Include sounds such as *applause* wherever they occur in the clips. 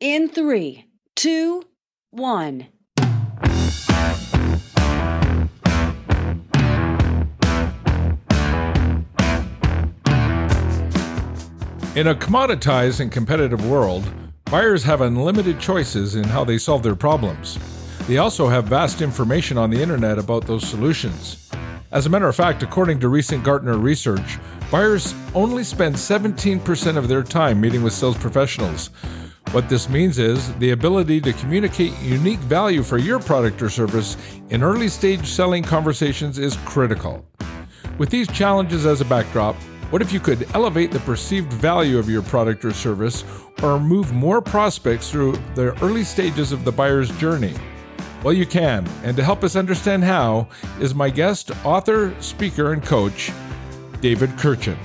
In three, two, one. In a commoditized and competitive world, buyers have unlimited choices in how they solve their problems. They also have vast information on the internet about those solutions. As a matter of fact, according to recent Gartner research, buyers only spend 17% of their time meeting with sales professionals. What this means is the ability to communicate unique value for your product or service in early stage selling conversations is critical. With these challenges as a backdrop, what if you could elevate the perceived value of your product or service or move more prospects through the early stages of the buyer's journey? Well, you can. And to help us understand how is my guest, author, speaker, and coach, David Kurkjian.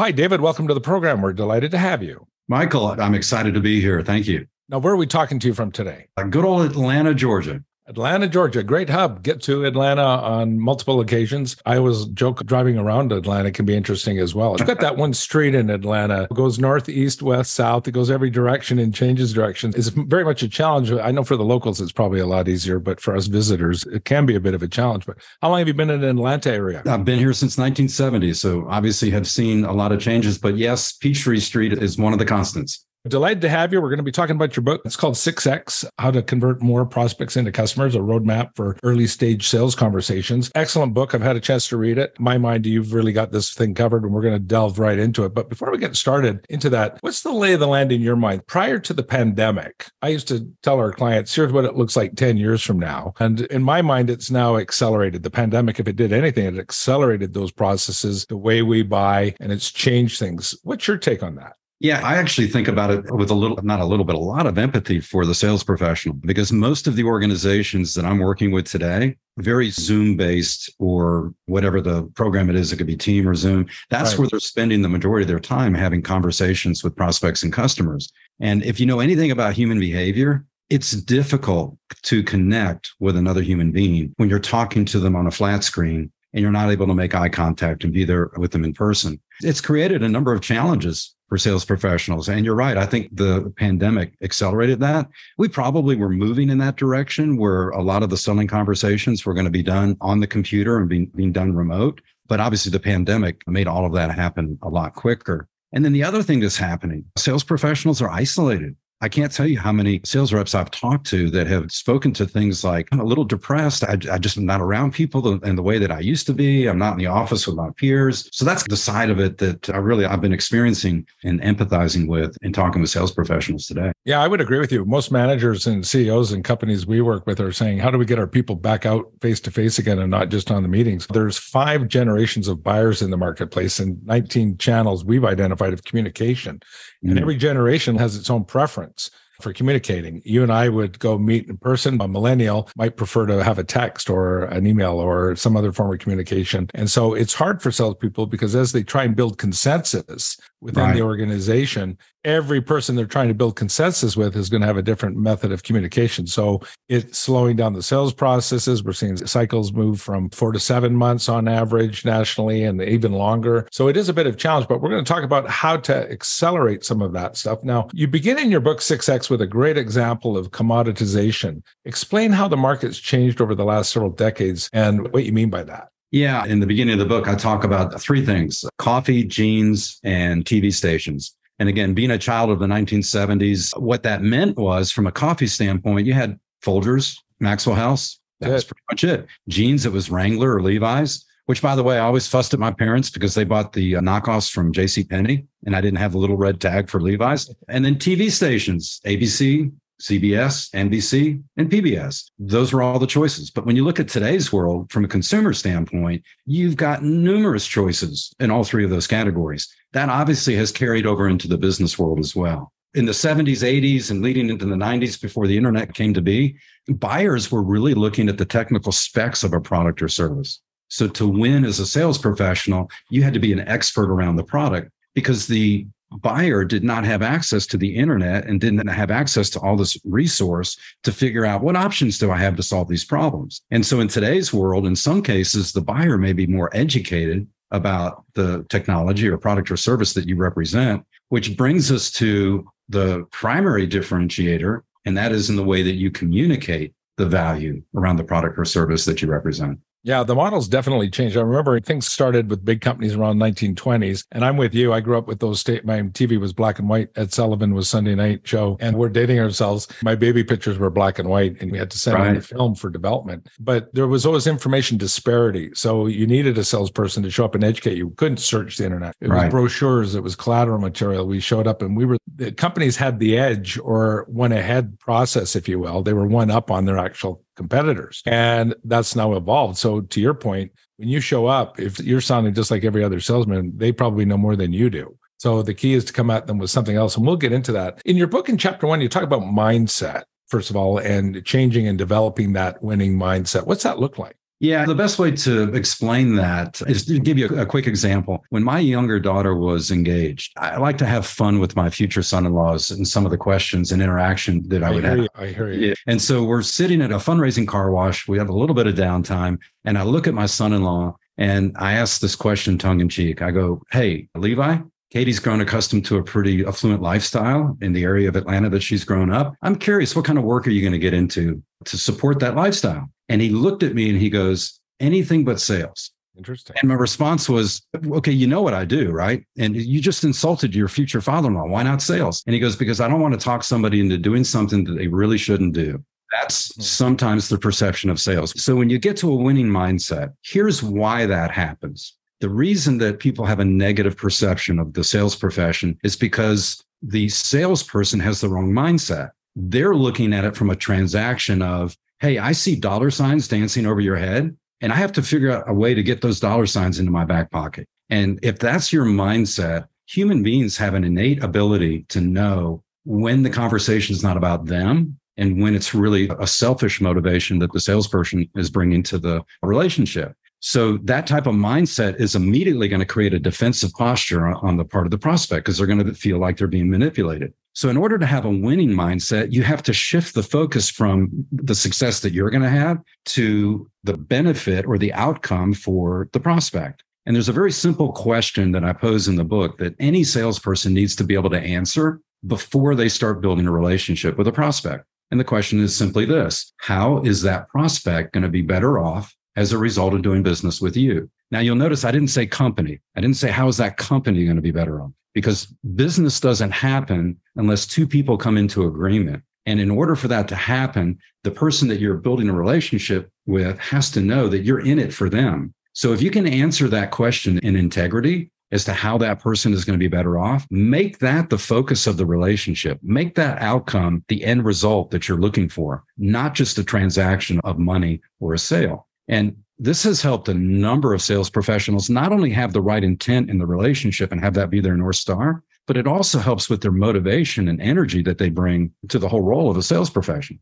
Hi, David. Welcome to the program. We're delighted to have you. Michael, I'm excited to be here. Thank you. Now, where are we talking to you from today? Uh, good old Atlanta, Georgia. Atlanta, Georgia, great hub. Get to Atlanta on multiple occasions. I always joke driving around Atlanta can be interesting as well. It's got that one street in Atlanta. It goes north, east, west, south. It goes every direction and changes direction. It's very much a challenge. I know for the locals, it's probably a lot easier, but for us visitors, it can be a bit of a challenge. But how long have you been in the Atlanta area? I've been here since 1970. So obviously have seen a lot of changes. But yes, Peachtree Street is one of the constants. Delighted to have you. We're going to be talking about your book. It's called 6X How to Convert More Prospects into Customers, a roadmap for early stage sales conversations. Excellent book. I've had a chance to read it. My mind, you've really got this thing covered, and we're going to delve right into it. But before we get started into that, what's the lay of the land in your mind? Prior to the pandemic, I used to tell our clients, here's what it looks like 10 years from now. And in my mind, it's now accelerated. The pandemic, if it did anything, it accelerated those processes, the way we buy, and it's changed things. What's your take on that? Yeah, I actually think about it with a little, not a little bit, a lot of empathy for the sales professional because most of the organizations that I'm working with today, very Zoom based or whatever the program it is, it could be Team or Zoom. That's right. where they're spending the majority of their time having conversations with prospects and customers. And if you know anything about human behavior, it's difficult to connect with another human being when you're talking to them on a flat screen and you're not able to make eye contact and be there with them in person. It's created a number of challenges for sales professionals. And you're right. I think the pandemic accelerated that. We probably were moving in that direction where a lot of the selling conversations were going to be done on the computer and being, being done remote. But obviously, the pandemic made all of that happen a lot quicker. And then the other thing that's happening sales professionals are isolated. I can't tell you how many sales reps I've talked to that have spoken to things like, I'm a little depressed. I, I just am not around people in the way that I used to be. I'm not in the office with my peers. So that's the side of it that I really, I've been experiencing and empathizing with and talking with sales professionals today. Yeah, I would agree with you. Most managers and CEOs and companies we work with are saying, how do we get our people back out face to face again and not just on the meetings? There's five generations of buyers in the marketplace and 19 channels we've identified of communication. And mm. every generation has its own preference for communicating. You and I would go meet in person. A millennial might prefer to have a text or an email or some other form of communication. And so it's hard for salespeople because as they try and build consensus within right. the organization, every person they're trying to build consensus with is going to have a different method of communication. So it's slowing down the sales processes. We're seeing cycles move from four to seven months on average nationally and even longer. So it is a bit of challenge, but we're going to talk about how to accelerate some of that stuff. Now, you begin in your book 6X with a great example of commoditization. Explain how the market's changed over the last several decades and what you mean by that. Yeah. In the beginning of the book, I talk about three things coffee, jeans, and TV stations. And again, being a child of the 1970s, what that meant was from a coffee standpoint, you had Folgers, Maxwell House. That Good. was pretty much it. Jeans, it was Wrangler or Levi's, which by the way, I always fussed at my parents because they bought the uh, knockoffs from J.C. Penney and I didn't have the little red tag for Levi's. And then TV stations, ABC, CBS, NBC, and PBS. Those were all the choices. But when you look at today's world from a consumer standpoint, you've got numerous choices in all three of those categories. That obviously has carried over into the business world as well. In the 70s, 80s, and leading into the 90s before the internet came to be, buyers were really looking at the technical specs of a product or service. So to win as a sales professional, you had to be an expert around the product because the buyer did not have access to the internet and didn't have access to all this resource to figure out what options do I have to solve these problems. And so in today's world, in some cases, the buyer may be more educated about the technology or product or service that you represent, which brings us to the primary differentiator, and that is in the way that you communicate the value around the product or service that you represent. Yeah, the model's definitely changed. I remember things started with big companies around 1920s, and I'm with you. I grew up with those state. My TV was black and white. Ed Sullivan was Sunday night show, and we're dating ourselves. My baby pictures were black and white, and we had to send right. in the film for development. But there was always information disparity, so you needed a salesperson to show up and educate you. Couldn't search the internet. It right. was brochures. It was collateral material. We showed up, and we were the companies had the edge or went ahead process, if you will. They were one up on their actual competitors. And that's now evolved. So to your point, when you show up, if you're sounding just like every other salesman, they probably know more than you do. So the key is to come at them with something else. And we'll get into that. In your book in chapter one, you talk about mindset, first of all, and changing and developing that winning mindset. What's that look like? Yeah, the best way to explain that is to give you a, a, quick example. When my younger daughter was engaged, I like to have fun with my future son-in-laws and some of the questions and interaction that I, I would have. You, I hear you. And so we're sitting at a fundraising car wash. We have a little bit of downtime, and I look at my son-in-law and I ask this question tongue in cheek. I go, "Hey, Levi, Katie's grown accustomed to a pretty affluent lifestyle in the area of Atlanta that she's grown up. I'm curious, what kind of work are you going to get into to support that lifestyle?" And he looked at me and he goes, anything but sales. Interesting. And my response was, okay, you know what I do, right? And you just insulted your future father in law. Why not sales? And he goes, because I don't want to talk somebody into doing something that they really shouldn't do. That's hmm. sometimes the perception of sales. So when you get to a winning mindset, here's why that happens. The reason that people have a negative perception of the sales profession is because the salesperson has the wrong mindset. They're looking at it from a transaction of, hey, I see dollar signs dancing over your head, and I have to figure out a way to get those dollar signs into my back pocket. And if that's your mindset, human beings have an innate ability to know when the conversation is not about them and when it's really a selfish motivation that the salesperson is bringing to the relationship. So that type of mindset is immediately going to create a defensive posture on the part of the prospect because they're going to feel like they're being manipulated. So in order to have a winning mindset, you have to shift the focus from the success that you're going to have to the benefit or the outcome for the prospect. And there's a very simple question that I pose in the book that any salesperson needs to be able to answer before they start building a relationship with a prospect. And the question is simply this How is that prospect going to be better off as a result of doing business with you. Now you'll notice I didn't say company. I didn't say how is that company going to be better off because business doesn't happen unless two people come into agreement. And in order for that to happen, the person that you're building a relationship with has to know that you're in it for them. So if you can answer that question in integrity as to how that person is going to be better off, make that the focus of the relationship. Make that outcome the end result that you're looking for, not just a transaction of money or a sale. And this has helped a number of sales professionals not only have the right intent in the relationship and have that be their North Star, but it also helps with their motivation and energy that they bring to the whole role of a sales profession.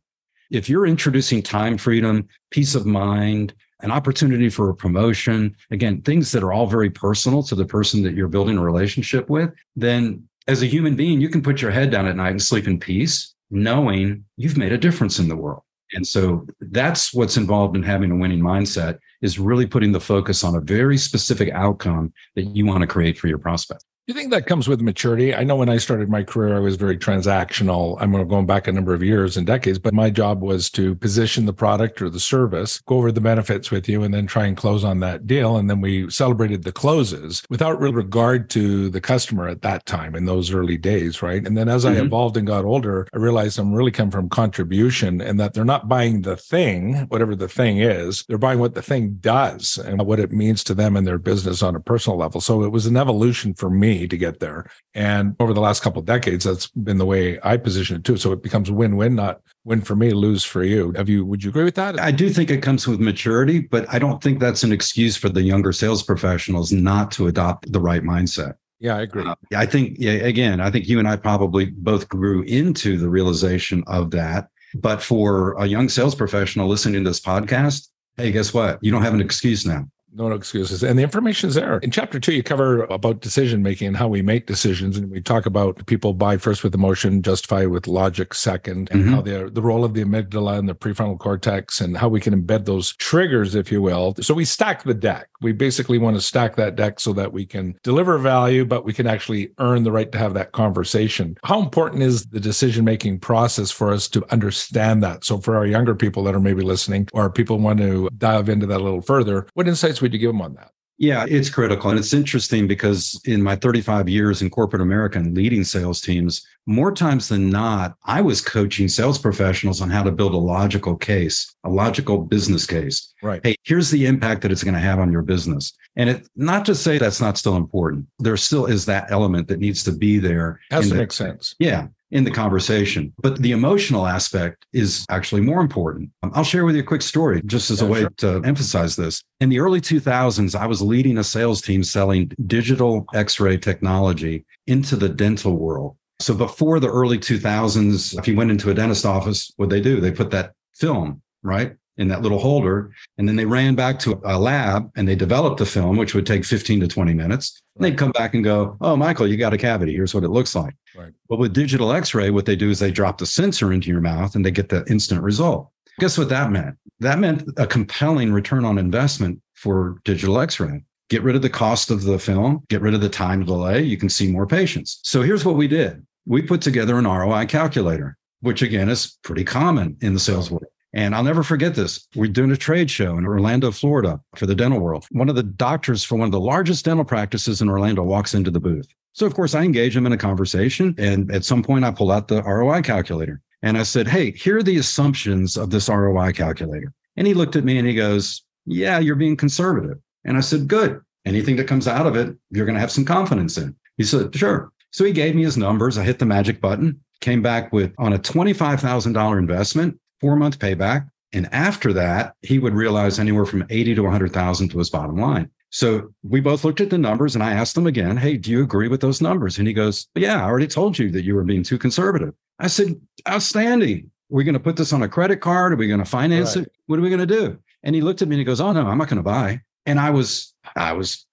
If you're introducing time freedom, peace of mind, an opportunity for a promotion, again, things that are all very personal to the person that you're building a relationship with, then as a human being, you can put your head down at night and sleep in peace, knowing you've made a difference in the world. And so that's what's involved in having a winning mindset is really putting the focus on a very specific outcome that you want to create for your prospect you think that comes with maturity? I know when I started my career, I was very transactional. I'm going back a number of years and decades, but my job was to position the product or the service, go over the benefits with you, and then try and close on that deal. And then we celebrated the closes without real regard to the customer at that time in those early days, right? And then as mm-hmm. I evolved and got older, I realized I'm really come from contribution and that they're not buying the thing, whatever the thing is, they're buying what the thing does and what it means to them and their business on a personal level. So it was an evolution for me to get there. And over the last couple of decades, that's been the way I position it too. So it becomes win-win, not win for me, lose for you. Have you? Would you agree with that? I do think it comes with maturity, but I don't think that's an excuse for the younger sales professionals not to adopt the right mindset. Yeah, I agree. Uh, I think, yeah, again, I think you and I probably both grew into the realization of that. But for a young sales professional listening to this podcast, hey, guess what? You don't have an excuse now No, no excuses. And the information is there. In chapter two, you cover about decision making and how we make decisions. And we talk about people buy first with emotion, justify with logic second, and mm-hmm. how they're the role of the amygdala and the prefrontal cortex and how we can embed those triggers, if you will. So we stack the deck. We basically want to stack that deck so that we can deliver value, but we can actually earn the right to have that conversation. How important is the decision making process for us to understand that? So for our younger people that are maybe listening or people want to dive into that a little further, what insights would you give them on that? Yeah, it's critical. And it's interesting because in my 35 years in corporate America and leading sales teams, more times than not, I was coaching sales professionals on how to build a logical case, a logical business case. Right. Hey, here's the impact that it's going to have on your business. And it not to say that's not still important. There still is that element that needs to be there. Has to the, make sense. Yeah in the conversation. But the emotional aspect is actually more important. Um, I'll share with you a quick story just as yeah, a way sure. to emphasize this. In the early 2000s, I was leading a sales team selling digital x ray technology into the dental world. So before the early 2000s, if you went into a dentist office, what they do? They put that film, right? In that little holder. And then they ran back to a lab and they developed the film, which would take 15 to 20 minutes. And they'd come back and go, Oh, Michael, you got a cavity. Here's what it looks like. Right. But with digital x ray, what they do is they drop the sensor into your mouth and they get the instant result. Guess what that meant? That meant a compelling return on investment for digital x ray. Get rid of the cost of the film, get rid of the time delay. You can see more patients. So here's what we did we put together an ROI calculator, which again is pretty common in the sales world. And I'll never forget this. We're doing a trade show in Orlando, Florida for the dental world. One of the doctors for one of the largest dental practices in Orlando walks into the booth. So, of course, I engage him in a conversation. And at some point, I pull out the ROI calculator and I said, Hey, here are the assumptions of this ROI calculator. And he looked at me and he goes, Yeah, you're being conservative. And I said, Good. Anything that comes out of it, you're going to have some confidence in. He said, Sure. So he gave me his numbers. I hit the magic button, came back with on a $25,000 investment, four month payback. And after that, he would realize anywhere from 80 to 100,000 to his bottom line. So we both looked at the numbers and I asked him again, Hey, do you agree with those numbers? And he goes, Yeah, I already told you that you were being too conservative. I said, Outstanding. We're we going to put this on a credit card? Are we going to finance right. it? What are we going to do? And he looked at me and he goes, Oh, no, I'm not going to buy. And I was, I was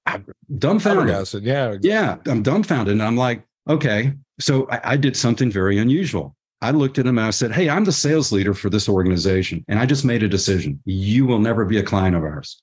dumbfounded. Said, yeah. Yeah. I'm dumbfounded. And I'm like, okay. So I, I did something very unusual. I looked at him and I said, Hey, I'm the sales leader for this organization. And I just made a decision. You will never be a client of ours.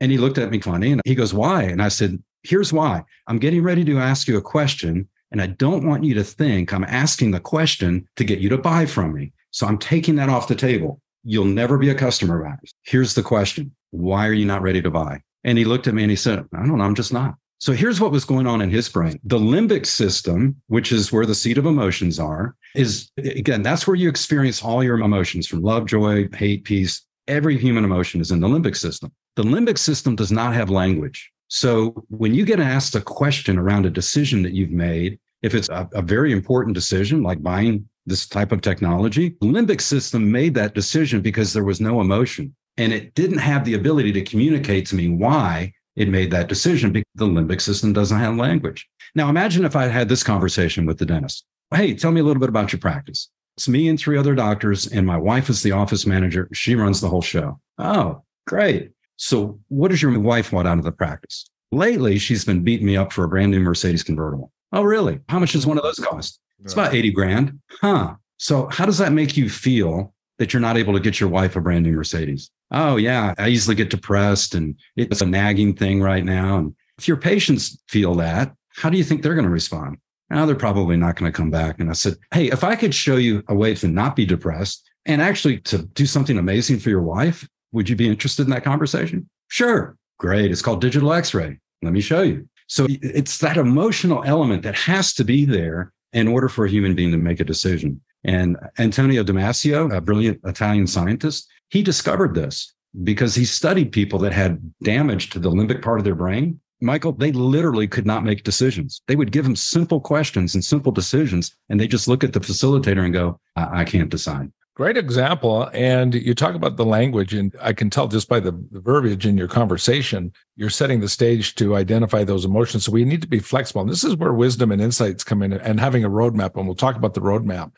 And he looked at me funny and he goes, Why? And I said, Here's why. I'm getting ready to ask you a question. And I don't want you to think I'm asking the question to get you to buy from me. So I'm taking that off the table. You'll never be a customer of ours. Here's the question Why are you not ready to buy? And he looked at me and he said, I don't know. I'm just not. So here's what was going on in his brain. The limbic system, which is where the seat of emotions are, is again, that's where you experience all your emotions from love, joy, hate, peace. Every human emotion is in the limbic system. The limbic system does not have language. So when you get asked a question around a decision that you've made, if it's a, a very important decision like buying this type of technology, the limbic system made that decision because there was no emotion and it didn't have the ability to communicate to me why it made that decision because the limbic system doesn't have language. Now, imagine if I had this conversation with the dentist. Hey, tell me a little bit about your practice. It's me and three other doctors, and my wife is the office manager. She runs the whole show. Oh, great. So, what does your wife want out of the practice? Lately, she's been beating me up for a brand new Mercedes convertible. Oh, really? How much does one of those cost? It's about 80 grand. Huh. So, how does that make you feel that you're not able to get your wife a brand new Mercedes? Oh, yeah, I easily get depressed and it's a nagging thing right now. And if your patients feel that, how do you think they're going to respond? Now they're probably not going to come back. And I said, Hey, if I could show you a way to not be depressed and actually to do something amazing for your wife, would you be interested in that conversation? Sure. Great. It's called digital x ray. Let me show you. So it's that emotional element that has to be there in order for a human being to make a decision. And Antonio Damasio, a brilliant Italian scientist, he discovered this because he studied people that had damage to the limbic part of their brain. Michael, they literally could not make decisions. They would give them simple questions and simple decisions, and they just look at the facilitator and go, I, I can't decide. Great example. And you talk about the language, and I can tell just by the, the, verbiage in your conversation, you're setting the stage to identify those emotions. So we need to be flexible. And this is where wisdom and insights come in and having a roadmap. And we'll talk about the roadmap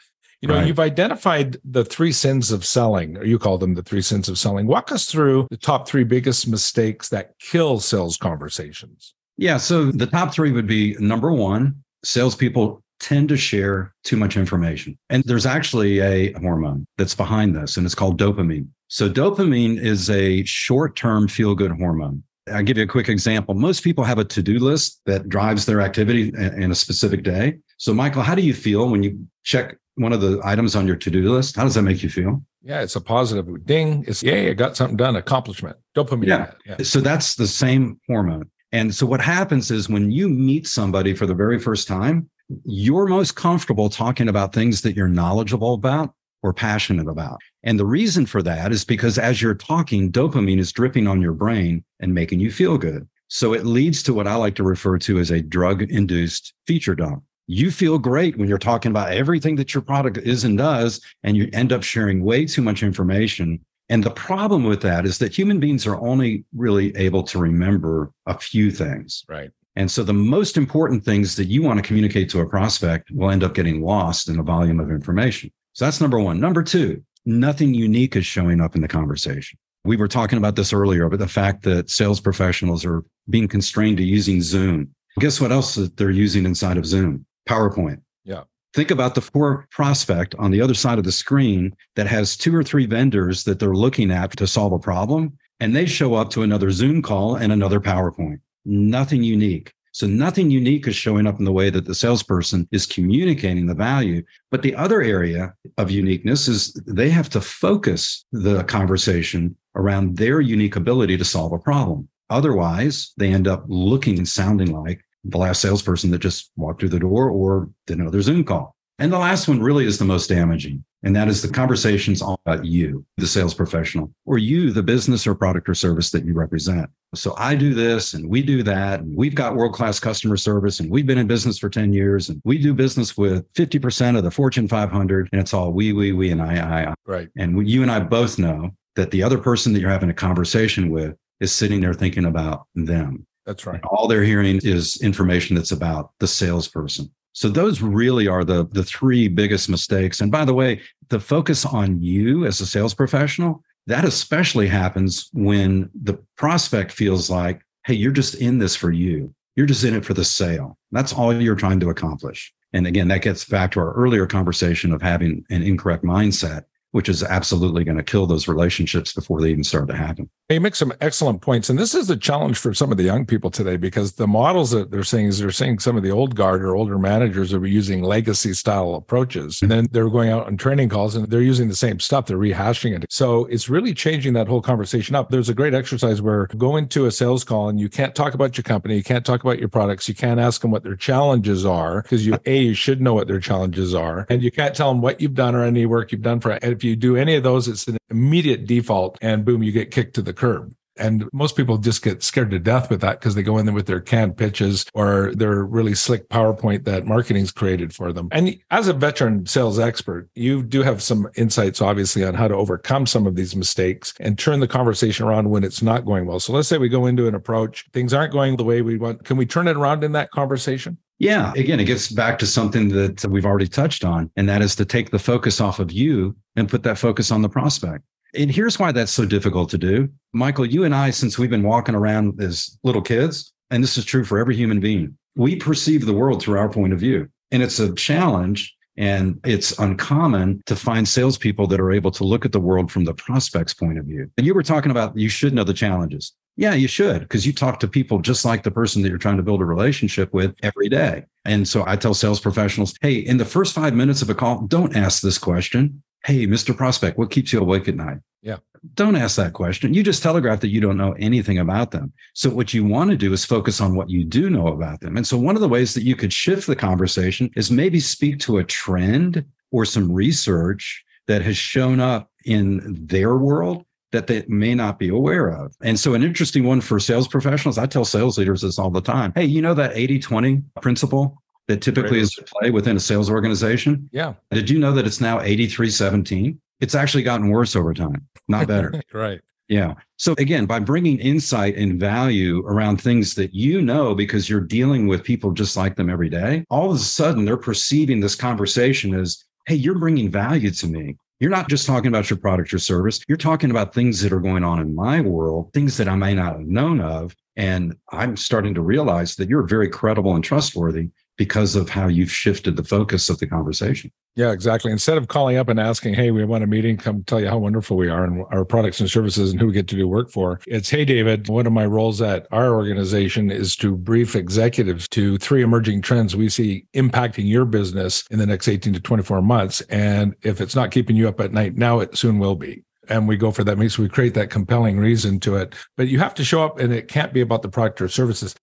You know, Right. you've identified the three sins of selling, or you call them the three sins of selling. Walk us through the top three biggest mistakes that kill sales conversations. Yeah. So the top three would be number one, salespeople tend to share too much information. And there's actually a hormone that's behind this, and it's called dopamine. So dopamine is a short-term feel-good hormone. I'll give you a quick example. Most people have a to-do list that drives their activity in a specific day. So Michael, how do you feel when you check one of the items on your to-do list? How does that make you feel? Yeah, it's a positive ding. It's yay, I got something done, accomplishment, dopamine. Yeah. yeah. So that's the same hormone. And so what happens is when you meet somebody for the very first time, you're most comfortable talking about things that you're knowledgeable about or passionate about. And the reason for that is because as you're talking, dopamine is dripping on your brain and making you feel good. So it leads to what I like to refer to as a drug induced feature dump. You feel great when you're talking about everything that your product is and does, and you end up sharing way too much information and the problem with that is that human beings are only really able to remember a few things. Right. And so the most important things that you want to communicate to a prospect will end up getting lost in the volume of information. So that's number one. Number two, nothing unique is showing up in the conversation. We were talking about this earlier, but the fact that sales professionals are being constrained to using Zoom. Guess what else that they're using inside of Zoom? PowerPoint. Yeah. Think about the poor prospect on the other side of the screen that has two or three vendors that they're looking at to solve a problem, and they show up to another Zoom call and another PowerPoint. Nothing unique. So nothing unique is showing up in the way that the salesperson is communicating the value. But the other area of uniqueness is they have to focus the conversation around their unique ability to solve a problem. Otherwise, they end up looking and sounding like the last salesperson that just walked through the door or did another Zoom call. And the last one really is the most damaging. And that is the conversations all about you, the sales professional, or you, the business or product or service that you represent. So I do this and we do that. And we've got world class customer service and we've been in business for 10 years and we do business with 50% of the Fortune 500. And it's all we, we, we, and I, I, I. Right. And we, you and I both know that the other person that you're having a conversation with is sitting there thinking about them. That's right. All they're hearing is information that's about the salesperson. So those really are the the three biggest mistakes. And by the way, the focus on you as a sales professional, that especially happens when the prospect feels like, hey, you're just in this for you. You're just in it for the sale. That's all you're trying to accomplish. And again, that gets back to our earlier conversation of having an incorrect mindset, which is absolutely going to kill those relationships before they even start to happen. You make some excellent points. And this is the challenge for some of the young people today because the models that they're saying is they're saying some of the old guard or older managers are using legacy style approaches. And then they're going out on training calls and they're using the same stuff. They're rehashing it. So it's really changing that whole conversation up. There's a great exercise where go into a sales call and you can't talk about your company. You can't talk about your products. You can't ask them what their challenges are because you, A, you should know what their challenges are. And you can't tell them what you've done or any work you've done for it. If you do any of those, it's an immediate default and boom, you get kicked to the curb. And most people just get scared to death with that because they go in there with their canned pitches or their really slick PowerPoint that marketing's created for them. And as a veteran sales expert, you do have some insights, obviously, on how to overcome some of these mistakes and turn the conversation around when it's not going well. So let's say we go into an approach, things aren't going the way we want. Can we turn it around in that conversation? Yeah. Again, it gets back to something that we've already touched on, and that is to take the focus off of you and put that focus on the prospect. And here's why that's so difficult to do. Michael, you and I, since we've been walking around as little kids, and this is true for every human being, we perceive the world through our point of view. And it's a challenge and it's uncommon to find salespeople that are able to look at the world from the prospect's point of view. And you were talking about you should know the challenges. Yeah, you should, because you talk to people just like the person that you're trying to build a relationship with every day. And so I tell sales professionals, hey, in the first five minutes of a call, don't ask this question. Hey, Mr. Prospect, what keeps you awake at night? Yeah. Don't ask that question. You just telegraph that you don't know anything about them. So what you want to do is focus on what you do know about them. And so one of the ways that you could shift the conversation is maybe speak to a trend or some research that has shown up in their world that they may not be aware of. And so, an interesting one for sales professionals, I tell sales leaders this all the time. Hey, you know that 80 20 principle that typically is at play within a sales organization? Yeah. Did you know that it's now 83 17? It's actually gotten worse over time, not better. *laughs* right. Yeah. So again, by bringing insight and value around things that you know because you're dealing with people just like them every day, all of a sudden they're perceiving this conversation as, hey, you're bringing value to me. You're not just talking about your product or service. You're talking about things that are going on in my world, things that I may not have known of. And I'm starting to realize that you're very credible and trustworthy because of how you've shifted the focus of the conversation. Yeah, exactly. Instead of calling up and asking, Hey, we want a meeting, come tell you how wonderful we are and our products and services and who we get to do work for. It's, Hey, David, one of my roles at our organization is to brief executives to three emerging trends we see impacting your business in the next 18 to 24 months. And if it's not keeping you up at night now, it soon will be and we go for that So we create that compelling reason to it but you have to show up and it can't be about the product or services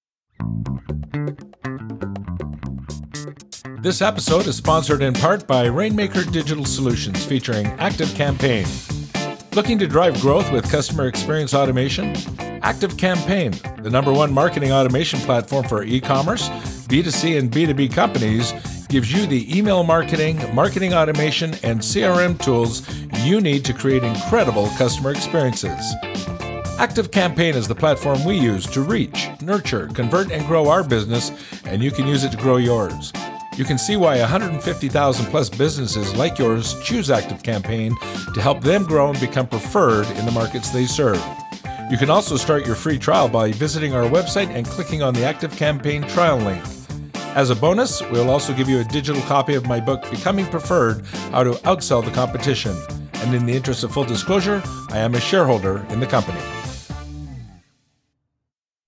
this episode is sponsored in part by Rainmaker Digital Solutions featuring Active Campaign. Looking to drive growth with customer experience automation? Active Campaign, the number one marketing automation platform for e commerce, B2C, and B2B companies, gives you the email marketing, marketing automation, and CRM tools you need to create incredible customer experiences. Active Campaign is the platform we use to reach, nurture, convert, and grow our business, and you can use it to grow yours. You can see why 150,000 plus businesses like yours choose Active Campaign to help them grow and become preferred in the markets they serve. You can also start your free trial by visiting our website and clicking on the Active Campaign trial link. As a bonus, we'll also give you a digital copy of my book, Becoming Preferred How to Outsell the Competition. And in the interest of full disclosure, I am a shareholder in the company.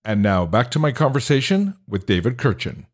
And now back to my conversation with David Kurkjian.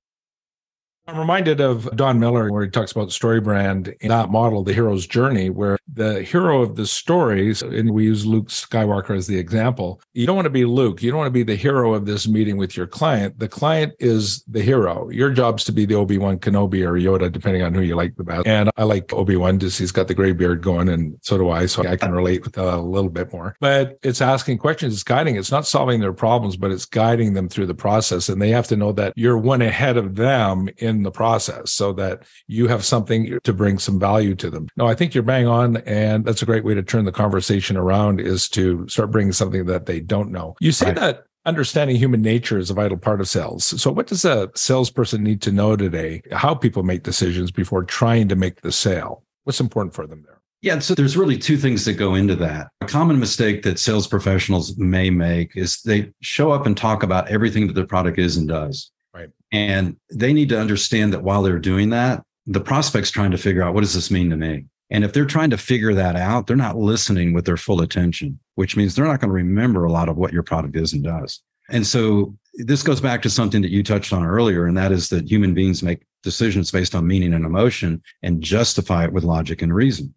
I'm reminded of Don Miller, where he talks about story brand in that model, the hero's journey, where the hero of the stories, and we use Luke Skywalker as the example. You don't want to be Luke. You don't want to be the hero of this meeting with your client. The client is the hero. Your job's to be the Obi Wan Kenobi or Yoda, depending on who you like the best. And I like Obi Wan just he's got the gray beard going, and so do I. So I can relate with that a little bit more. But it's asking questions, it's guiding. It's not solving their problems, but it's guiding them through the process. And they have to know that you're one ahead of them in the process so that you have something to bring some value to them. No, I think you're bang on. And that's a great way to turn the conversation around is to start bringing something that they don't know. You say right. that understanding human nature is a vital part of sales. So what does a salesperson need to know today? How people make decisions before trying to make the sale? What's important for them there? Yeah, so there's really two things that go into that. A common mistake that sales professionals may make is they show up and talk about everything that the product is and does. And they need to understand that while they're doing that, the prospect's trying to figure out what does this mean to me? And if they're trying to figure that out, they're not listening with their full attention, which means they're not going to remember a lot of what your product is and does. And so this goes back to something that you touched on earlier, and that is that human beings make decisions based on meaning and emotion and justify it with logic and reason.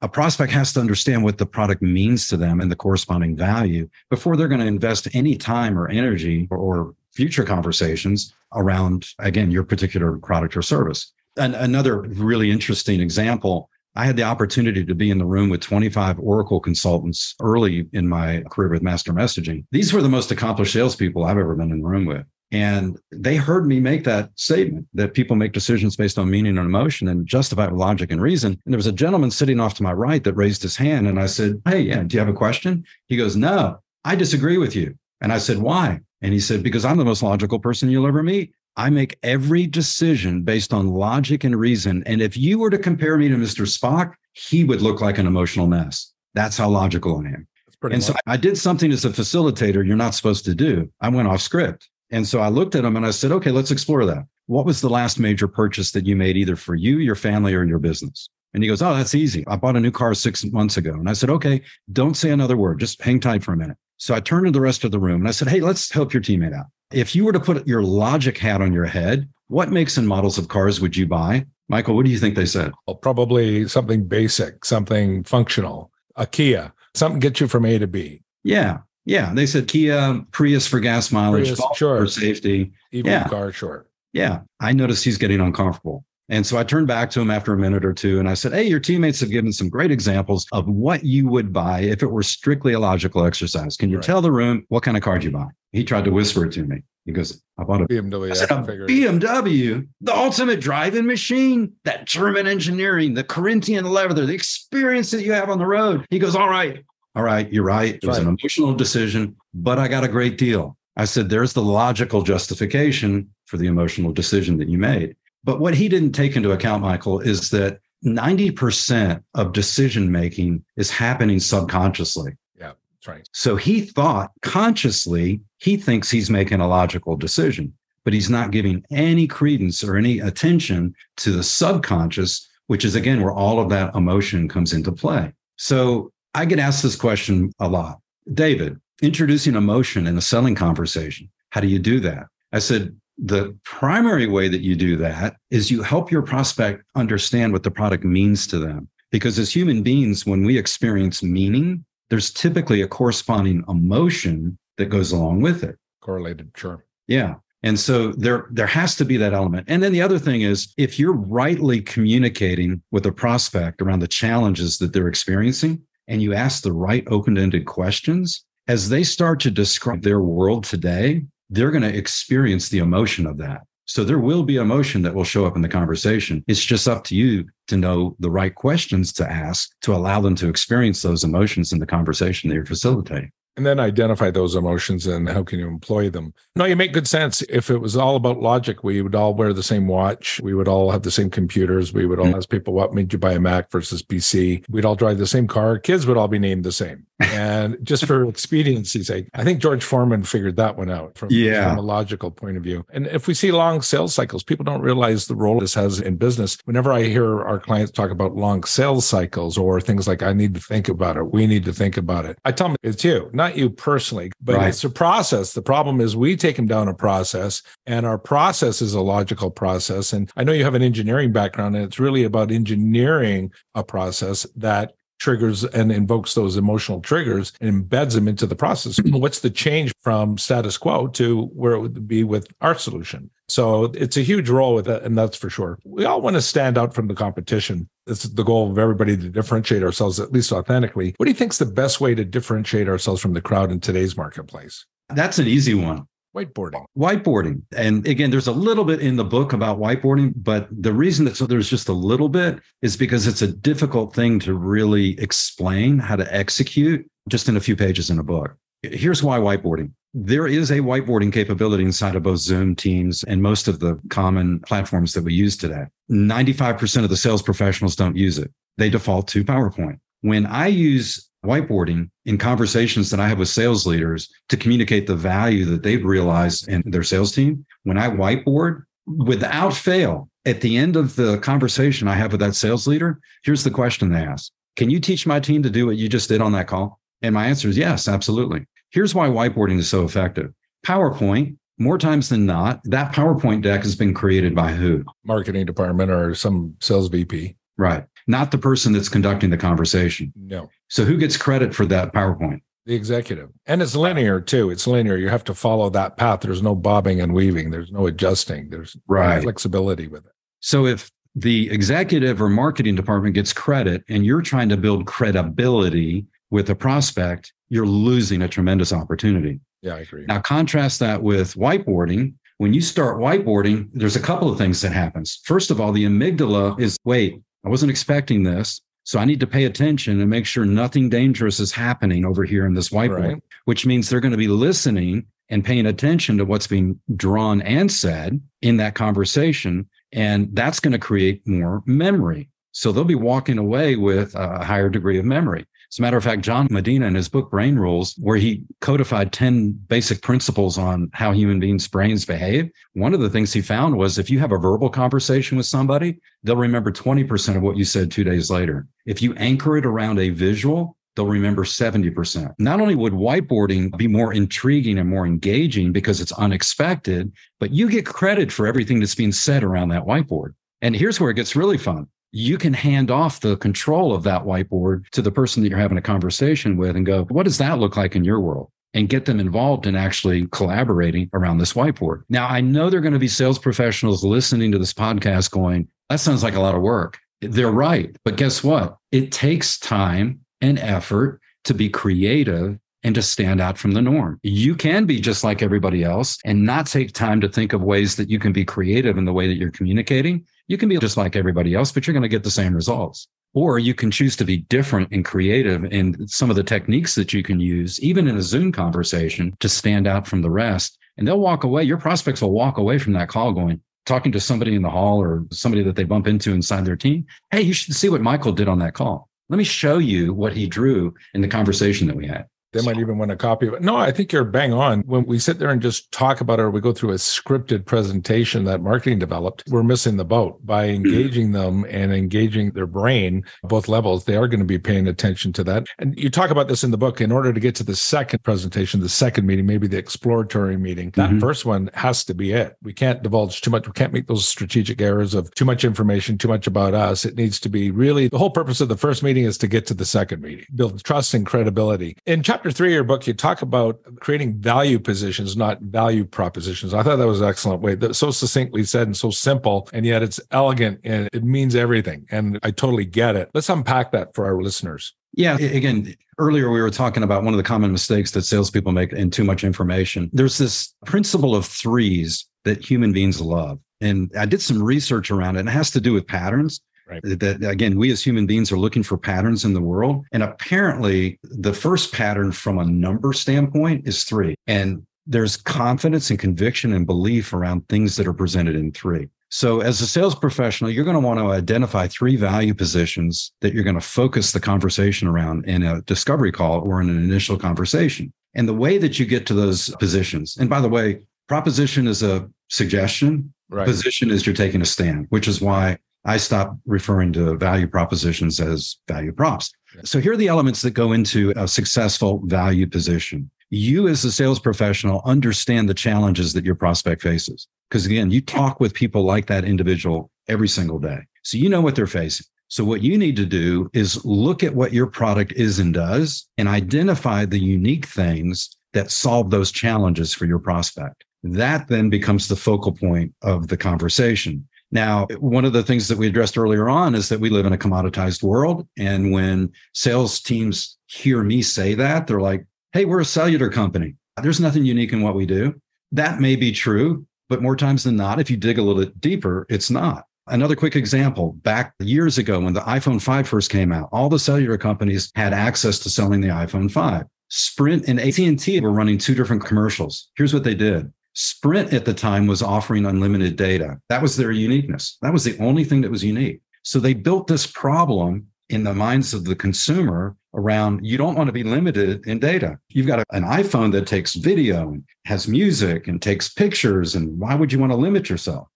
A prospect has to understand what the product means to them and the corresponding value before they're going to invest any time or energy or future conversations around, again, your particular product or service. And another really interesting example I had the opportunity to be in the room with 25 Oracle consultants early in my career with master messaging. These were the most accomplished salespeople I've ever been in the room with. And they heard me make that statement that people make decisions based on meaning and emotion and justify it with logic and reason. And there was a gentleman sitting off to my right that raised his hand. And I said, Hey, yeah, do you have a question? He goes, No, I disagree with you. And I said, Why? And he said, Because I'm the most logical person you'll ever meet. I make every decision based on logic and reason. And if you were to compare me to Mr. Spock, he would look like an emotional mess. That's how logical I am. And much. so I did something as a facilitator you're not supposed to do. I went off script. And so I looked at him and I said, okay, let's explore that. What was the last major purchase that you made either for you, your family, or your business? And he goes, Oh, that's easy. I bought a new car six months ago. And I said, Okay, don't say another word. Just hang tight for a minute. So I turned to the rest of the room and I said, Hey, let's help your teammate out. If you were to put your logic hat on your head, what makes and models of cars would you buy? Michael, what do you think they said? Well, probably something basic, something functional, a Kia, something gets you from A to B. Yeah. Yeah. They said Kia, Prius for gas mileage, Prius, sure. for safety. EV yeah. car, sure. Yeah. I noticed he's getting uncomfortable. And so I turned back to him after a minute or two and I said, Hey, your teammates have given some great examples of what you would buy if it were strictly a logical exercise. Can you right. tell the room what kind of car you buy? He tried to whisper it to me. He goes, I bought a BMW. I said, a BMW, the ultimate driving machine, that German engineering, the Corinthian leather, the experience that you have on the road. He goes, All right, all right, you're right. It was right. an emotional decision, but I got a great deal. I said, There's the logical justification for the emotional decision that you made. But what he didn't take into account, Michael, is that 90% of decision making is happening subconsciously. Yeah, that's right. So he thought consciously, he thinks he's making a logical decision, but he's not giving any credence or any attention to the subconscious, which is again where all of that emotion comes into play. So I get asked this question a lot. David, introducing emotion in a selling conversation, how do you do that? I said, the primary way that you do that is you help your prospect understand what the product means to them. Because as human beings, when we experience meaning, there's typically a corresponding emotion that goes along with it. Correlated, sure. Yeah. And so there, there has to be that element. And then the other thing is if you're rightly communicating with a prospect around the challenges that they're experiencing and you ask the right open-ended questions, as they start to describe their world today, they're going to experience the emotion of that. So there will be emotion that will show up in the conversation. It's just up to you to know the right questions to ask to allow them to experience those emotions in the conversation that you're facilitating and then identify those emotions and how can you employ them. No you make good sense. If it was all about logic we would all wear the same watch. We would all have the same computers. We would all mm-hmm. ask people what made you buy a mac versus pc we'd all drive the same car. Kids would all be named the same. And just for *laughs* expediency's sake i think george foreman figured that one out from, yeah. from a logical point of view. And if we see long sales cycles people don't realize the role this has in business. Whenever i hear our clients talk about long sales cycles or things like i need to think about it. We need to think about it. I tell them it's you. not not you personally, but right. it's a process. The problem is we take them down a process and our process is a logical process. And I know you have an engineering background and it's really about engineering a process that triggers and invokes those emotional triggers and embeds them into the process. *clears throat* What's the change from status quo to where it would be with our solution? So it's a huge role with it, and that's for sure. We all want to stand out from the competition. It's the goal of everybody to differentiate ourselves, at least authentically. What do you think is the best way to differentiate ourselves from the crowd in today's marketplace? That's an easy one. Whiteboarding. Whiteboarding. And again, there's a little bit in the book about whiteboarding, but the reason that so there's just a little bit is because it's a difficult thing to really explain how to execute just in a few pages in a book. Here's why whiteboarding. There is a whiteboarding capability inside of both Zoom, Teams, and most of the common platforms that we use today. 95% of the sales professionals don't use it. They default to PowerPoint. When I use whiteboarding in conversations that I have with sales leaders to communicate the value that they've realized in their sales team. When I whiteboard, without fail, at the end of the conversation I have with that sales leader, here's the question they ask Can you teach my team to do what you just did on that call? And my answer is yes, absolutely. Here's why whiteboarding is so effective PowerPoint. More times than not, that PowerPoint deck has been created by who? Marketing department or some sales VP. Right. Not the person that's conducting the conversation. No. So who gets credit for that PowerPoint? The executive. And it's linear too. It's linear. You have to follow that path. There's no bobbing and weaving. There's no adjusting. There's right. flexibility with it. So if the executive or marketing department gets credit and you're trying to build credibility with a prospect, you're losing a tremendous opportunity. Yeah, I agree. Now contrast that with whiteboarding. When you start whiteboarding, there's a couple of things that happens. First of all, the amygdala is wait, I wasn't expecting this. So I need to pay attention and make sure nothing dangerous is happening over here in this whiteboard, right. which means they're going to be listening and paying attention to what's being drawn and said in that conversation. And that's going to create more memory. So they'll be walking away with a higher degree of memory. As a matter of fact, John Medina in his book Brain Rules, where he codified 10 basic principles on how human beings' brains behave, one of the things he found was if you have a verbal conversation with somebody, they'll remember 20% of what you said two days later. If you anchor it around a visual, they'll remember 70%. Not only would whiteboarding be more intriguing and more engaging because it's unexpected, but you get credit for everything that's being said around that whiteboard. And here's where it gets really fun you can hand off the control of that whiteboard to the person that you're having a conversation with and go, what does that look like in your world? And get them involved in actually collaborating around this whiteboard. Now, I know there are going to be sales professionals listening to this podcast going, that sounds like a lot of work. They're right. But guess what? It takes time and effort to be creative and to stand out from the norm. You can be just like everybody else and not take time to think of ways that you can be creative in the way that you're communicating. You can be just like everybody else, but you're going to get the same results. Or you can choose to be different and creative in some of the techniques that you can use, even in a Zoom conversation to stand out from the rest. And they'll walk away. Your prospects will walk away from that call going, talking to somebody in the hall or somebody that they bump into inside their team. Hey, you should see what Michael did on that call. Let me show you what he drew in the conversation that we had. They might even want a copy of it. No, I think you're bang on. When we sit there and just talk about it, or we go through a scripted presentation that marketing developed, we're missing the boat by mm-hmm. engaging them and engaging their brain, both levels. They are going to be paying attention to that. And you talk about this in the book. In order to get to the second presentation, the second meeting, maybe the exploratory meeting, that mm-hmm. first one has to be it. We can't divulge too much. We can't make those strategic errors of too much information, too much about us. It needs to be really the whole purpose of the first meeting is to get to the second meeting, build trust and credibility. In chapter chapter three of your book, you talk about creating value positions, not value propositions. I thought that was an excellent way. That's so succinctly said and so simple, and yet it's elegant and it means everything. And I totally get it. Let's unpack that for our listeners. Yeah. Again, earlier we were talking about one of the common mistakes that salespeople make in too much information. There's this principle of threes that human beings love. And I did some research around it, and it has to do with patterns. Right. That again, we as human beings are looking for patterns in the world. And apparently, the first pattern from a number standpoint is three. And there's confidence and conviction and belief around things that are presented in three. So, as a sales professional, you're going to want to identify three value positions that you're going to focus the conversation around in a discovery call or in an initial conversation. And the way that you get to those positions, and by the way, proposition is a suggestion, right. position is you're taking a stand, which is why I stopped referring to value propositions as value props. So here are the elements that go into a successful value position. You, as a sales professional, understand the challenges that your prospect faces. Because again, you talk with people like that individual every single day. So you know what they're facing. So what you need to do is look at what your product is and does and identify the unique things that solve those challenges for your prospect. That then becomes the focal point of the conversation. Now, one of the things that we addressed earlier on is that we live in a commoditized world. And when sales teams hear me say that, they're like, hey, we're a cellular company. There's nothing unique in what we do. That may be true, but more times than not, if you dig a little bit deeper, it's not. Another quick example back years ago when the iPhone 5 first came out, all the cellular companies had access to selling the iPhone 5. Sprint and AT&T were running two different commercials. Here's what they did. Sprint at the time was offering unlimited data. That was their uniqueness. That was the only thing that was unique. So they built this problem in the minds of the consumer around you don't want to be limited in data. You've got an iPhone that takes video and has music and takes pictures. And why would you want to limit yourself?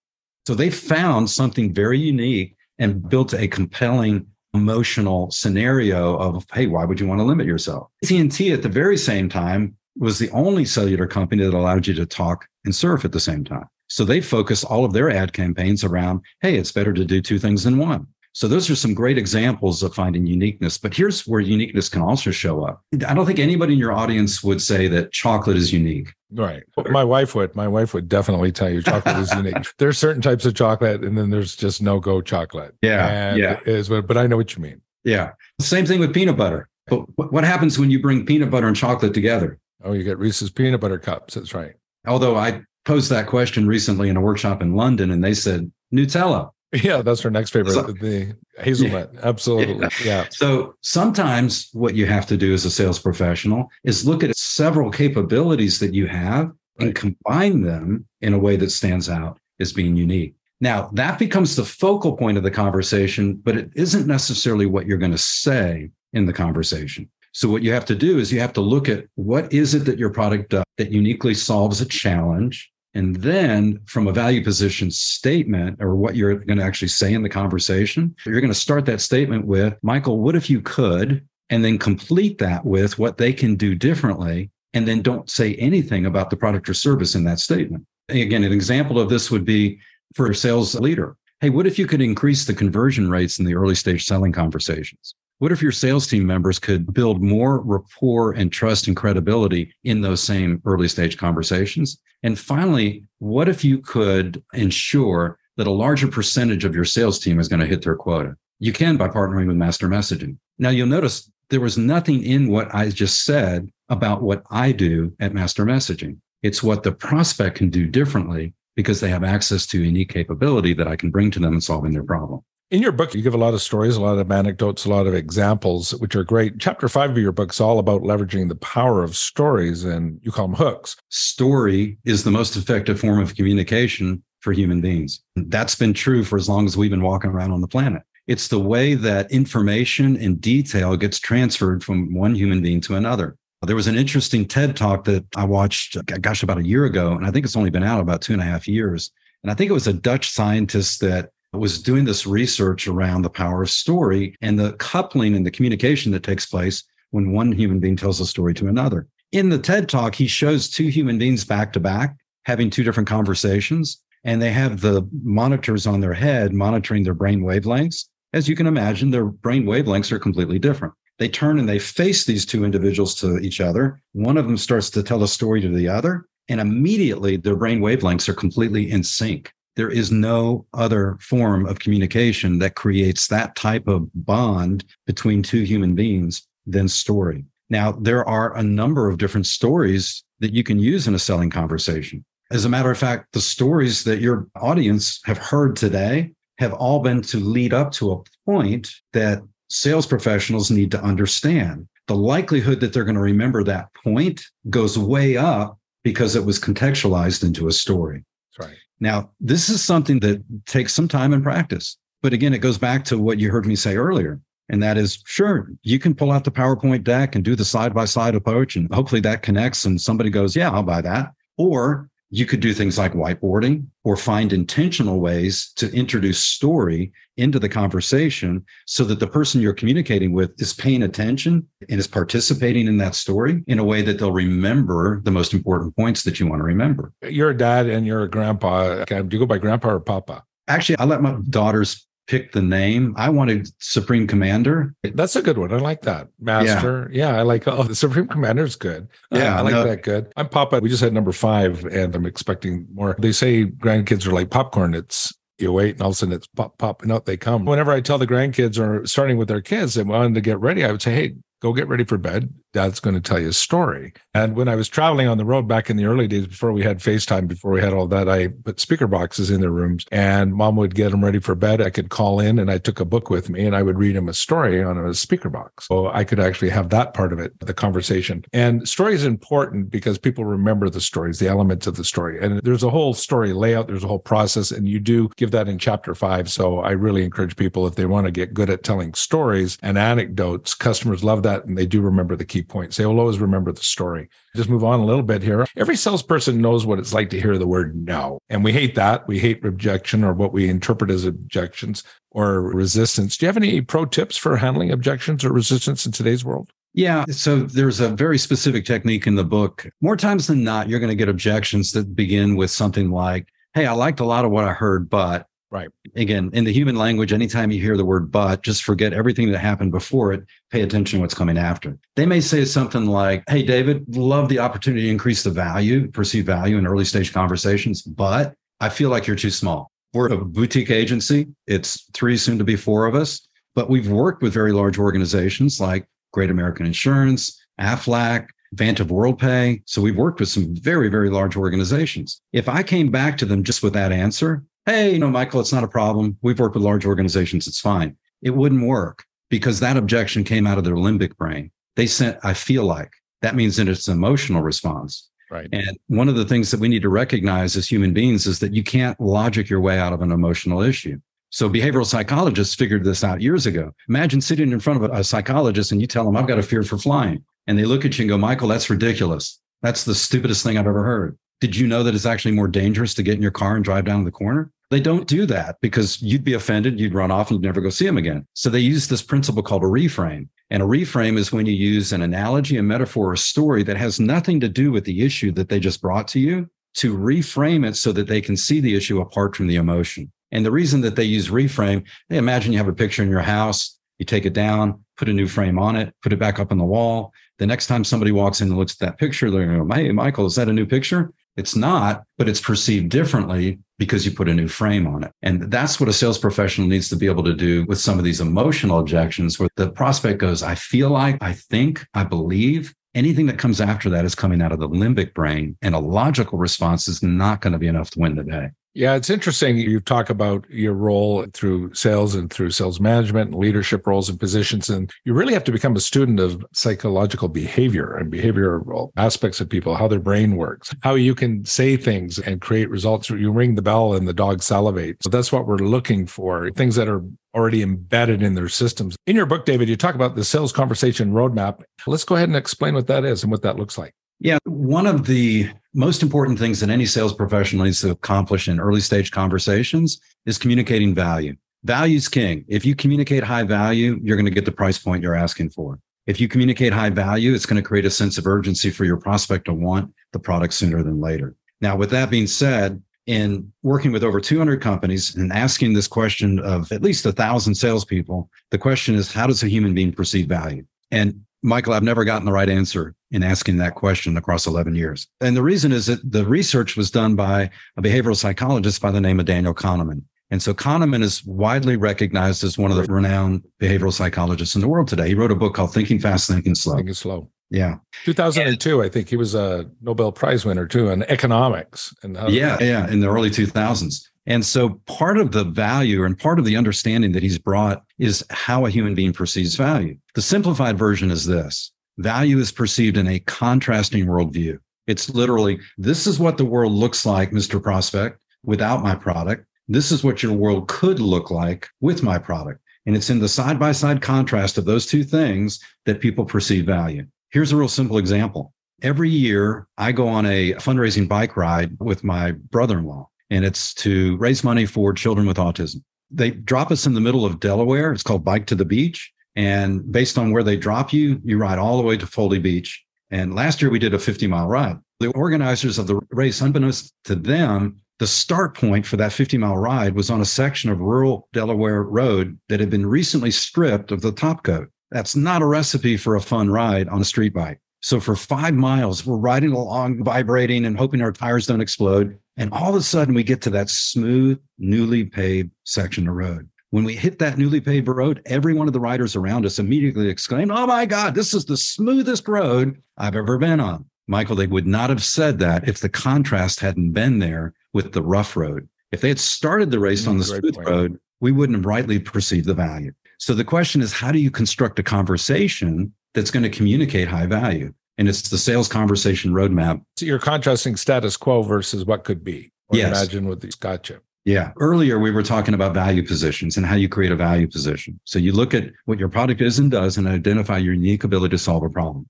So they found something very unique and built a compelling emotional scenario of, hey, why would you want to limit yourself? AT&T at the very same time was the only cellular company that allowed you to talk and surf at the same time. So they focus all of their ad campaigns around, hey, it's better to do two things than one. So those are some great examples of finding uniqueness. But here's where uniqueness can also show up. I don't think anybody in your audience would say that chocolate is unique. Right. My wife would. My wife would definitely tell you chocolate is unique. *laughs* There's certain types of chocolate, and then there's just no go chocolate. Yeah. And yeah. Is, but I know what you mean. Yeah. Same thing with peanut butter. But what happens when you bring peanut butter and chocolate together? Oh, you get Reese's peanut butter cups. That's right. Although I posed that question recently in a workshop in London and they said Nutella. Yeah, that's our next favorite, so, the hazelnut. Yeah, Absolutely. Yeah. yeah. So sometimes what you have to do as a sales professional is look at several capabilities that you have right. and combine them in a way that stands out as being unique. Now, that becomes the focal point of the conversation, but it isn't necessarily what you're going to say in the conversation. So what you have to do is you have to look at what is it that your product does that uniquely solves a challenge. And then from a value position statement or what you're going to actually say in the conversation, you're going to start that statement with, Michael, what if you could? And then complete that with what they can do differently. And then don't say anything about the product or service in that statement. Again, an example of this would be for a sales leader. Hey, what if you could increase the conversion rates in the early stage selling conversations? What if your sales team members could build more rapport and trust and credibility in those same early stage conversations? And finally, what if you could ensure that a larger percentage of your sales team is going to hit their quota? You can by partnering with master messaging. Now you'll notice there was nothing in what I just said about what I do at master messaging. It's what the prospect can do differently because they have access to unique capability that I can bring to them in solving their problem. In your book, you give a lot of stories, a lot of anecdotes, a lot of examples, which are great. Chapter five of your book is all about leveraging the power of stories, and you call them hooks. Story is the most effective form of communication for human beings. That's been true for as long as we've been walking around on the planet. It's the way that information and detail gets transferred from one human being to another. There was an interesting TED talk that I watched, gosh, about a year ago, and I think it's only been out about two and a half years. And I think it was a Dutch scientist that was doing this research around the power of story and the coupling and the communication that takes place when one human being tells a story to another. In the TED talk, he shows two human beings back to back having two different conversations, and they have the monitors on their head monitoring their brain wavelengths. As you can imagine, their brain wavelengths are completely different. They turn and they face these two individuals to each other. One of them starts to tell a story to the other, and immediately their brain wavelengths are completely in sync. There is no other form of communication that creates that type of bond between two human beings than story. Now, there are a number of different stories that you can use in a selling conversation. As a matter of fact, the stories that your audience have heard today have all been to lead up to a point that sales professionals need to understand. The likelihood that they're going to remember that point goes way up because it was contextualized into a story. That's right. Now, this is something that takes some time and practice. But again, it goes back to what you heard me say earlier. And that is sure, you can pull out the PowerPoint deck and do the side by side approach. And hopefully that connects and somebody goes, yeah, I'll buy that. Or you could do things like whiteboarding or find intentional ways to introduce story into the conversation so that the person you're communicating with is paying attention and is participating in that story in a way that they'll remember the most important points that you want to remember. You're a dad and you're a grandpa. Do you go by grandpa or papa? Actually, I let my daughters pick the name. I wanted Supreme Commander. That's a good one. I like that. Master. Yeah, yeah I like oh the Supreme Commander is good. Yeah, uh, I like no. that good. I'm Papa. We just had number five and I'm expecting more. They say grandkids are like popcorn. It's you wait and all of a sudden it's pop, pop, and out they come. Whenever I tell the grandkids or starting with their kids and wanted to get ready, I would say, Hey, go get ready for bed. Dad's going to tell you a story. And when I was traveling on the road back in the early days, before we had FaceTime, before we had all that, I put speaker boxes in their rooms and mom would get them ready for bed. I could call in and I took a book with me and I would read them a story on a speaker box. So I could actually have that part of it, the conversation. And story is important because people remember the stories, the elements of the story. And there's a whole story layout, there's a whole process, and you do give that in chapter five. So I really encourage people if they want to get good at telling stories and anecdotes, customers love that and they do remember the key points. They will always remember the story. Just move on a little bit here. Every salesperson knows what it's like to hear the word no. And we hate that. We hate rejection or what we interpret as objections or resistance. Do you have any pro tips for handling objections or resistance in today's world? Yeah. So there's a very specific technique in the book. More times than not, you're going to get objections that begin with something like, Hey, I liked a lot of what I heard, but Right. Again, in the human language, anytime you hear the word but, just forget everything that happened before it. Pay attention to what's coming after. They may say something like, Hey, David, love the opportunity to increase the value, perceived value in early stage conversations, but I feel like you're too small. We're a boutique agency. It's three, soon to be four of us, but we've worked with very large organizations like Great American Insurance, AFLAC, Vantiv WorldPay. So we've worked with some very, very large organizations. If I came back to them just with that answer, hey, you know, Michael, it's not a problem. We've worked with large organizations. It's fine. It wouldn't work because that objection came out of their limbic brain. They sent, I feel like that means that it's an emotional response. Right. And one of the things that we need to recognize as human beings is that you can't logic your way out of an emotional issue. So behavioral psychologists figured this out years ago. Imagine sitting in front of a, psychologist and you tell them, I've got a fear for flying. And they look at you and go, Michael, that's ridiculous. That's the stupidest thing I've ever heard. Did you know that it's actually more dangerous to get in your car and drive down the corner? They don't do that because you'd be offended, you'd run off and never go see them again. So they use this principle called a reframe. And a reframe is when you use an analogy, a metaphor, a story that has nothing to do with the issue that they just brought to you to reframe it so that they can see the issue apart from the emotion. And the reason that they use reframe, they imagine you have a picture in your house, you take it down, put a new frame on it, put it back up on the wall. The next time somebody walks in and looks at that picture, they're going to go, Hey, Michael, is that a new picture? It's not, but it's perceived differently because you put a new frame on it. And that's what a sales professional needs to be able to do with some of these emotional objections where the prospect goes, I feel like, I think, I believe. Anything that comes after that is coming out of the limbic brain, and a logical response is not going to be enough to win the day. Yeah, it's interesting. You talk about your role through sales and through sales management and leadership roles and positions. And you really have to become a student of psychological behavior and behavioral aspects of people, how their brain works, how you can say things and create results. You ring the bell and the dog salivates. So that's what we're looking for things that are already embedded in their systems. In your book, David, you talk about the sales conversation roadmap. Let's go ahead and explain what that is and what that looks like. Yeah, one of the most important things that any sales professional needs to accomplish in early stage conversations is communicating value. Value is king. If you communicate high value, you're going to get the price point you're asking for. If you communicate high value, it's going to create a sense of urgency for your prospect to want the product sooner than later. Now, with that being said, in working with over 200 companies and asking this question of at least a thousand salespeople, the question is, how does a human being perceive value? And Michael, I've never gotten the right answer in asking that question across 11 years. And the reason is that the research was done by a behavioral psychologist by the name of Daniel Kahneman. And so Kahneman is widely recognized as one of the renowned behavioral psychologists in the world today. He wrote a book called Thinking Fast, Thinking Slow. Thinking Slow. Yeah. 2002, I think he was a Nobel Prize winner too in economics. And yeah, yeah, in the early 2000s. And so part of the value and part of the understanding that he's brought is how a human being perceives value. The simplified version is this value is perceived in a contrasting worldview. It's literally, this is what the world looks like, Mr. Prospect, without my product. This is what your world could look like with my product. And it's in the side by side contrast of those two things that people perceive value. Here's a real simple example. Every year, I go on a fundraising bike ride with my brother in law and it's to raise money for children with autism. They drop us in the middle of Delaware. It's called Bike to the Beach. And based on where they drop you, you ride all the way to Foley Beach. And last year we did a 50 mile ride. The organizers of the race, unbeknownst to them, the start point for that 50 mile ride was on a section of rural Delaware road that had been recently stripped of the top coat. That's not a recipe for a fun ride on a street bike. So for five miles, we're riding along, vibrating and hoping our tires don't explode. And all of a sudden, we get to that smooth, newly paved section of road. When we hit that newly paved road, every one of the riders around us immediately exclaimed, Oh my God, this is the smoothest road I've ever been on. Michael, they would not have said that if the contrast hadn't been there with the rough road. If they had started the race mm, on the smooth point. road, we wouldn't have rightly perceived the value. So the question is, how do you construct a conversation that's going to communicate high value? and it's the sales conversation roadmap. So you're contrasting status quo versus what could be. Yes. Imagine with these. Gotcha. Yeah. Earlier, we were talking about value positions and how you create a value position. So you look at what your product is and does and identify your unique ability to solve a problem.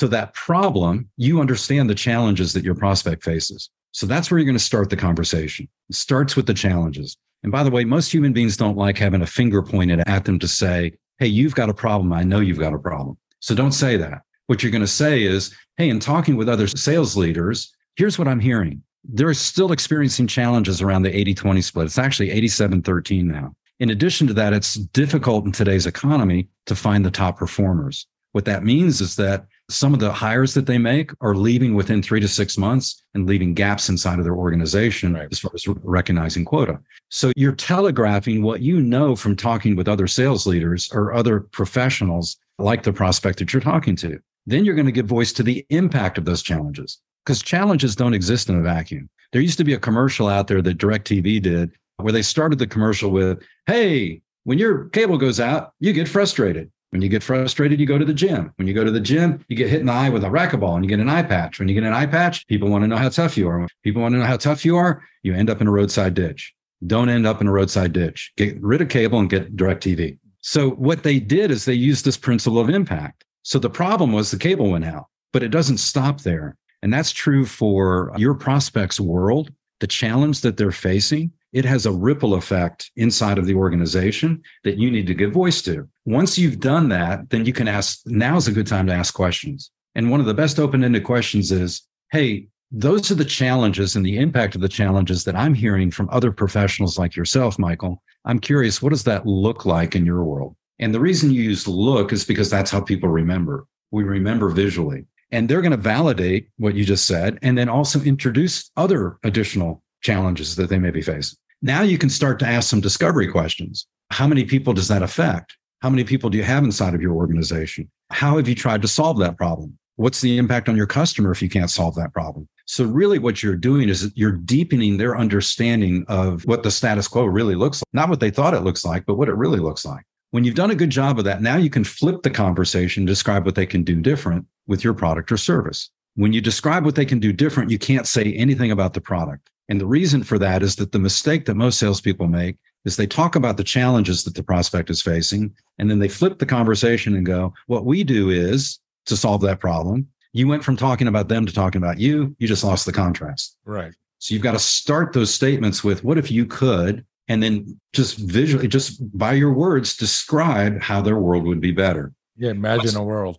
So that problem, you understand the challenges that your prospect faces. So that's where you're going to start the conversation. It starts with the challenges. And by the way, most human beings don't like having a finger pointed at them to say, Hey, you've got a problem. I know you've got a problem. So don't say that. What you're going to say is, hey, in talking with other sales leaders, here's what I'm hearing. They're still experiencing challenges around the 80 20 split. It's actually 87 13 now. In addition to that, it's difficult in today's economy to find the top performers. What that means is that some of the hires that they make are leaving within three to six months and leaving gaps inside of their organization right. as far as recognizing quota. So you're telegraphing what you know from talking with other sales leaders or other professionals like the prospect that you're talking to. Then you're going to give voice to the impact of those challenges because challenges don't exist in a vacuum. There used to be a commercial out there that DirecTV did where they started the commercial with, Hey, when your cable goes out, you get frustrated. When you get frustrated, you go to the gym. When you go to the gym, you get hit in the eye with a racquetball and you get an eye patch. When you get an eye patch, people want to know how tough you are. When people want to know how tough you are, you end up in a roadside ditch. Don't end up in a roadside ditch. Get rid of cable and get DirecTV. So what they did is they used this principle of impact. So the problem was the cable went out, but it doesn't stop there. And that's true for your prospects world. The challenge that they're facing, it has a ripple effect inside of the organization that you need to give voice to. Once you've done that, then you can ask, now's a good time to ask questions. And one of the best open ended questions is, Hey, those are the challenges and the impact of the challenges that I'm hearing from other professionals like yourself, Michael. I'm curious, what does that look like in your world? And the reason you use look is because that's how people remember. We remember visually. And they're going to validate what you just said and then also introduce other additional challenges that they may be facing. Now you can start to ask some discovery questions. How many people does that affect? How many people do you have inside of your organization? How have you tried to solve that problem? What's the impact on your customer if you can't solve that problem? So really what you're doing is you're deepening their understanding of what the status quo really looks like, not what they thought it looks like, but what it really looks like. When you've done a good job of that, now you can flip the conversation, describe what they can do different with your product or service. When you describe what they can do different, you can't say anything about the product. And the reason for that is that the mistake that most salespeople make is they talk about the challenges that the prospect is facing, and then they flip the conversation and go, What we do is to solve that problem. You went from talking about them to talking about you. You just lost the contrast. Right. So you've got to start those statements with, What if you could? And then just visually, just by your words, describe how their world would be better. Yeah. Imagine a world.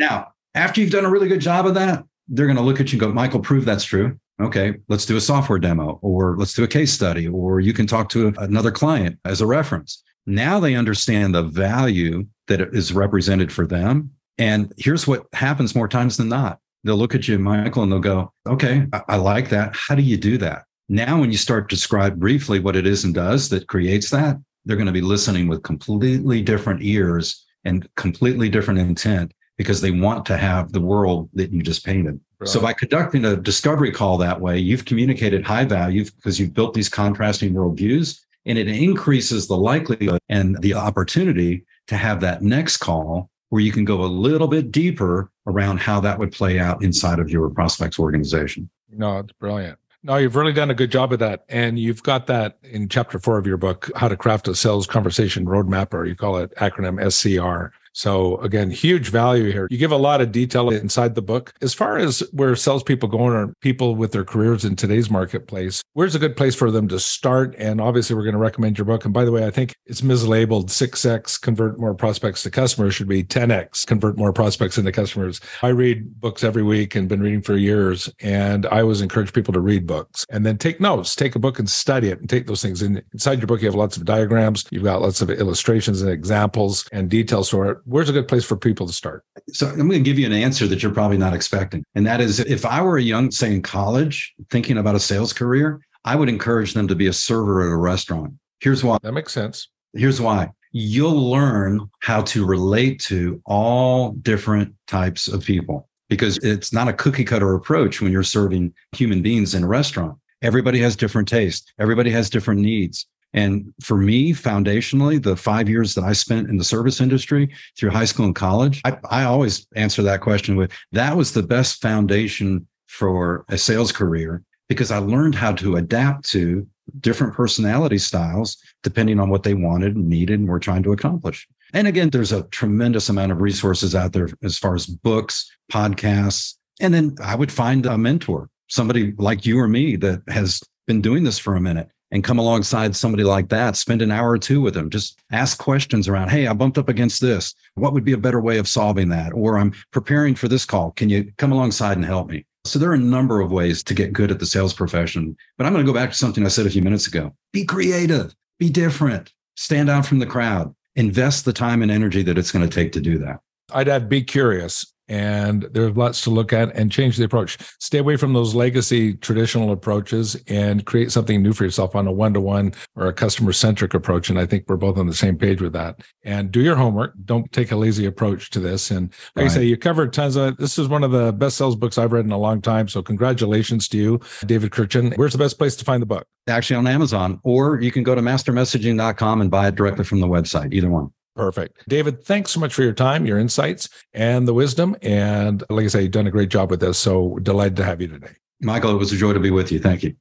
now, after you've done a really good job of that, they're going to look at you and go, Michael, prove that's true. Okay, let's do a software demo or let's do a case study, or you can talk to another client as a reference. Now they understand the value that is represented for them. And here's what happens more times than not. They'll look at you, Michael, and they'll go, okay, I, I like that. How do you do that? Now, when you start to describe briefly what it is and does that creates that, they're going to be listening with completely different ears and completely different intent because they want to have the world that you just painted. Right. So by conducting a discovery call that way, you've communicated high value because you've built these contrasting worldviews and it increases the likelihood and the opportunity to have that next call where you can go a little bit deeper around how that would play out inside of your prospects organization. No, it's brilliant. No, you've really done a good job of that. And you've got that in chapter four of your book, How to Craft a Sales Conversation Roadmap, or you call it acronym SCR. So again, huge value here. You give a lot of detail inside the book. As far as where salespeople going or people with their careers in today's marketplace, where's a good place for them to start? And obviously, we're going to recommend your book. And by the way, I think it's mislabeled 6x convert more prospects to customers should be 10x convert more prospects into customers. I read books every week and been reading for years. And I always encourage people to read books and then take notes, take a book and study it and take those things. And inside your book, you have lots of diagrams, you've got lots of illustrations and examples and details for it where's a good place for people to start? So I'm going to give you an answer that you're probably not expecting. And that is if I were a young, say in college, thinking about a sales career, I would encourage them to be a server at a restaurant. Here's why. That makes sense. Here's why. You'll learn how to relate to all different types of people because it's not a cookie cutter approach when you're serving human beings in a restaurant. Everybody has different tastes. Everybody has different needs. And for me, foundationally, the five years that I spent in the service industry through high school and college, I, I always answer that question with that was the best foundation for a sales career because I learned how to adapt to different personality styles depending on what they wanted and needed and were trying to accomplish. And again, there's a tremendous amount of resources out there as far as books, podcasts, and then I would find a mentor, somebody like you or me that has been doing this for a minute and come alongside somebody like that, spend an hour or two with them, just ask questions around, hey, I bumped up against this. What would be a better way of solving that? Or I'm preparing for this call. Can you come alongside and help me? So there are a number of ways to get good at the sales profession. But I'm going to go back to something I said a few minutes ago. Be creative, be different, stand out from the crowd, invest the time and energy that it's going to take to do that. I'd add be curious and there's lots to look at and change the approach. Stay away from those legacy traditional approaches and create something new for yourself on a one to one or a customer centric approach. And I think we're both on the same page with that. And do your homework. Don't take a lazy approach to this. And like right. I say, you covered tons of this is one of the best sales books I've read in a long time. So congratulations to you, David Kurkjian. Where's the best place to find the book? Actually on Amazon, or you can go to mastermessaging.com and buy it directly from the website, either one. Perfect. David, thanks so much for your time, your insights, and the wisdom. And like I say, you've done a great job with this. So delighted to have you today. Michael, it was a joy to be with you. Thank you.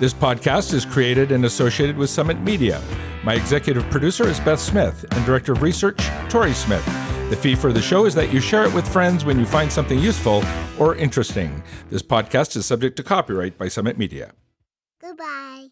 This podcast is created and associated with Summit Media. My executive producer is Beth Smith, and director of research, Tori Smith. The fee for the show is that you share it with friends when you find something useful or interesting. This podcast is subject to copyright by Summit Media. Goodbye.